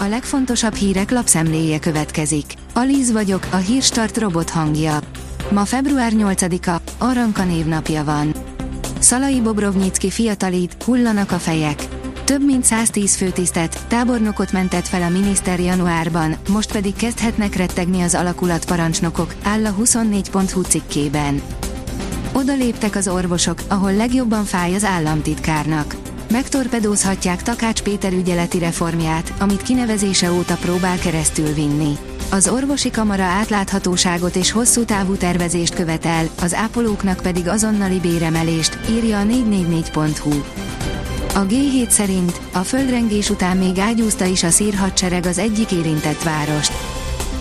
A legfontosabb hírek lapszemléje következik. Alíz vagyok, a hírstart robot hangja. Ma február 8-a, Aranka névnapja van. Szalai Bobrovnyicki fiatalít, hullanak a fejek. Több mint 110 főtisztet, tábornokot mentett fel a miniszter januárban, most pedig kezdhetnek rettegni az alakulatparancsnokok, áll a 24.hu cikkében. Oda léptek az orvosok, ahol legjobban fáj az államtitkárnak megtorpedózhatják Takács Péter ügyeleti reformját, amit kinevezése óta próbál keresztül vinni. Az orvosi kamara átláthatóságot és hosszú távú tervezést követel, az ápolóknak pedig azonnali béremelést, írja a 444.hu. A G7 szerint a földrengés után még ágyúzta is a szírhadsereg az egyik érintett várost.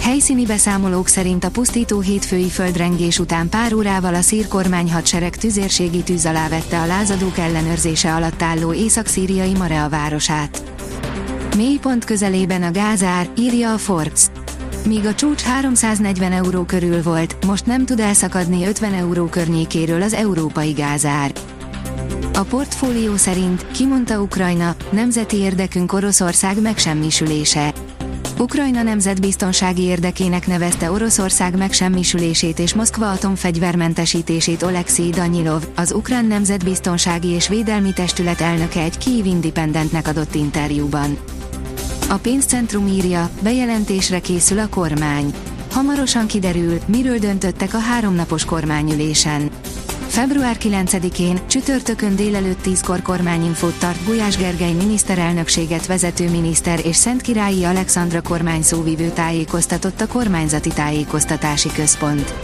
Helyszíni beszámolók szerint a pusztító hétfői földrengés után pár órával a szír kormányhadsereg tüzérségi tűz alá vette a lázadók ellenőrzése alatt álló észak-szíriai Marea városát. Mélypont közelében a gázár, írja a Forbes. Míg a csúcs 340 euró körül volt, most nem tud elszakadni 50 euró környékéről az európai gázár. A portfólió szerint kimondta Ukrajna, nemzeti érdekünk Oroszország megsemmisülése. Ukrajna nemzetbiztonsági érdekének nevezte Oroszország megsemmisülését és Moszkva atomfegyvermentesítését Oleksiy Danyilov, az Ukrán Nemzetbiztonsági és Védelmi Testület elnöke egy Kiev Independentnek adott interjúban. A pénzcentrum írja, bejelentésre készül a kormány. Hamarosan kiderül, miről döntöttek a háromnapos kormányülésen. Február 9-én, csütörtökön délelőtt 10-kor kormányinfót tart Gulyás Gergely miniszterelnökséget vezető miniszter és Szentkirályi Alexandra kormány szóvivő tájékoztatott a kormányzati tájékoztatási központ.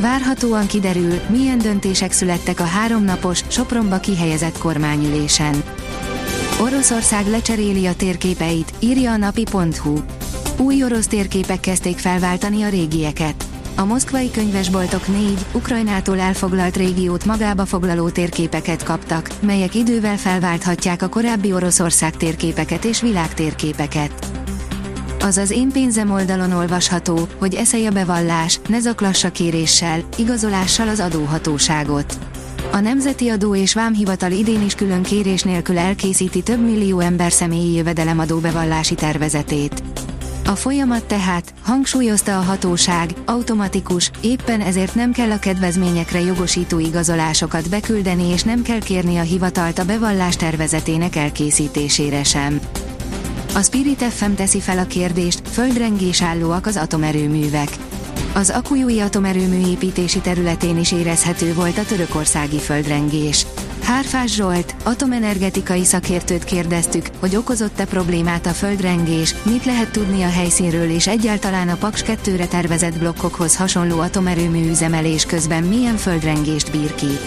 Várhatóan kiderül, milyen döntések születtek a háromnapos, Sopronba kihelyezett kormányülésen. Oroszország lecseréli a térképeit, írja a napi.hu. Új orosz térképek kezdték felváltani a régieket. A moszkvai könyvesboltok négy, Ukrajnától elfoglalt régiót magába foglaló térképeket kaptak, melyek idővel felválthatják a korábbi Oroszország térképeket és világtérképeket. Az az én pénzem oldalon olvasható, hogy eszelj a bevallás, ne zaklassa kéréssel, igazolással az adóhatóságot. A Nemzeti Adó és Vámhivatal idén is külön kérés nélkül elkészíti több millió ember személyi jövedelemadó bevallási tervezetét. A folyamat tehát, hangsúlyozta a hatóság, automatikus, éppen ezért nem kell a kedvezményekre jogosító igazolásokat beküldeni és nem kell kérni a hivatalt a bevallás tervezetének elkészítésére sem. A Spirit FM teszi fel a kérdést, földrengés állóak az atomerőművek. Az Akujúi atomerőmű építési területén is érezhető volt a törökországi földrengés. Hárfás Zsolt, atomenergetikai szakértőt kérdeztük, hogy okozott-e problémát a földrengés, mit lehet tudni a helyszínről és egyáltalán a Paks 2-re tervezett blokkokhoz hasonló atomerőmű üzemelés közben milyen földrengést bír ki.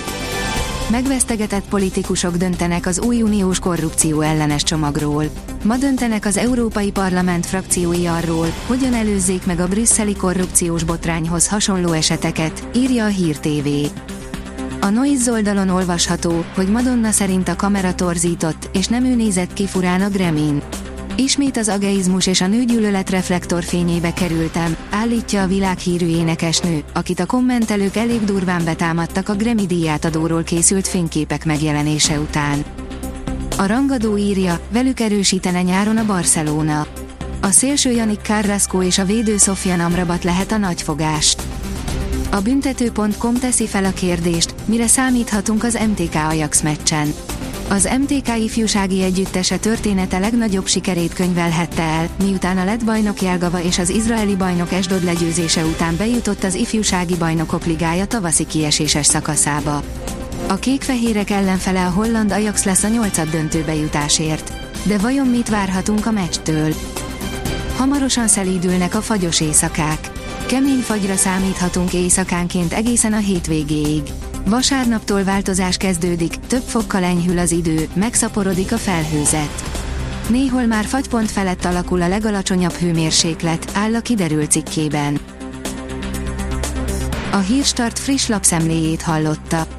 Megvesztegetett politikusok döntenek az új uniós korrupció ellenes csomagról. Ma döntenek az Európai Parlament frakciói arról, hogyan előzzék meg a brüsszeli korrupciós botrányhoz hasonló eseteket, írja a Hír TV. A Noise oldalon olvasható, hogy Madonna szerint a kamera torzított, és nem ő nézett ki furán a Gremin. Ismét az ageizmus és a nőgyűlölet reflektorfényébe kerültem, állítja a világhírű énekesnő, akit a kommentelők elég durván betámadtak a Grammy díjátadóról készült fényképek megjelenése után. A rangadó írja, velük erősítene nyáron a Barcelona. A szélső Janik Carrasco és a védő Sofia Amrabat lehet a nagyfogást. A büntető.com teszi fel a kérdést, mire számíthatunk az MTK Ajax meccsen. Az MTK ifjúsági együttese története legnagyobb sikerét könyvelhette el, miután a lett bajnok Jelgava és az izraeli bajnok Esdod legyőzése után bejutott az ifjúsági bajnokok ligája tavaszi kieséses szakaszába. A kékfehérek ellenfele a holland Ajax lesz a nyolcad döntőbe jutásért. De vajon mit várhatunk a meccstől? Hamarosan szelídülnek a fagyos éjszakák. Kemény fagyra számíthatunk éjszakánként egészen a hétvégéig. Vasárnaptól változás kezdődik, több fokkal enyhül az idő, megszaporodik a felhőzet. Néhol már fagypont felett alakul a legalacsonyabb hőmérséklet, áll a kiderült cikkében. A Hírstart friss lapszemléjét hallotta.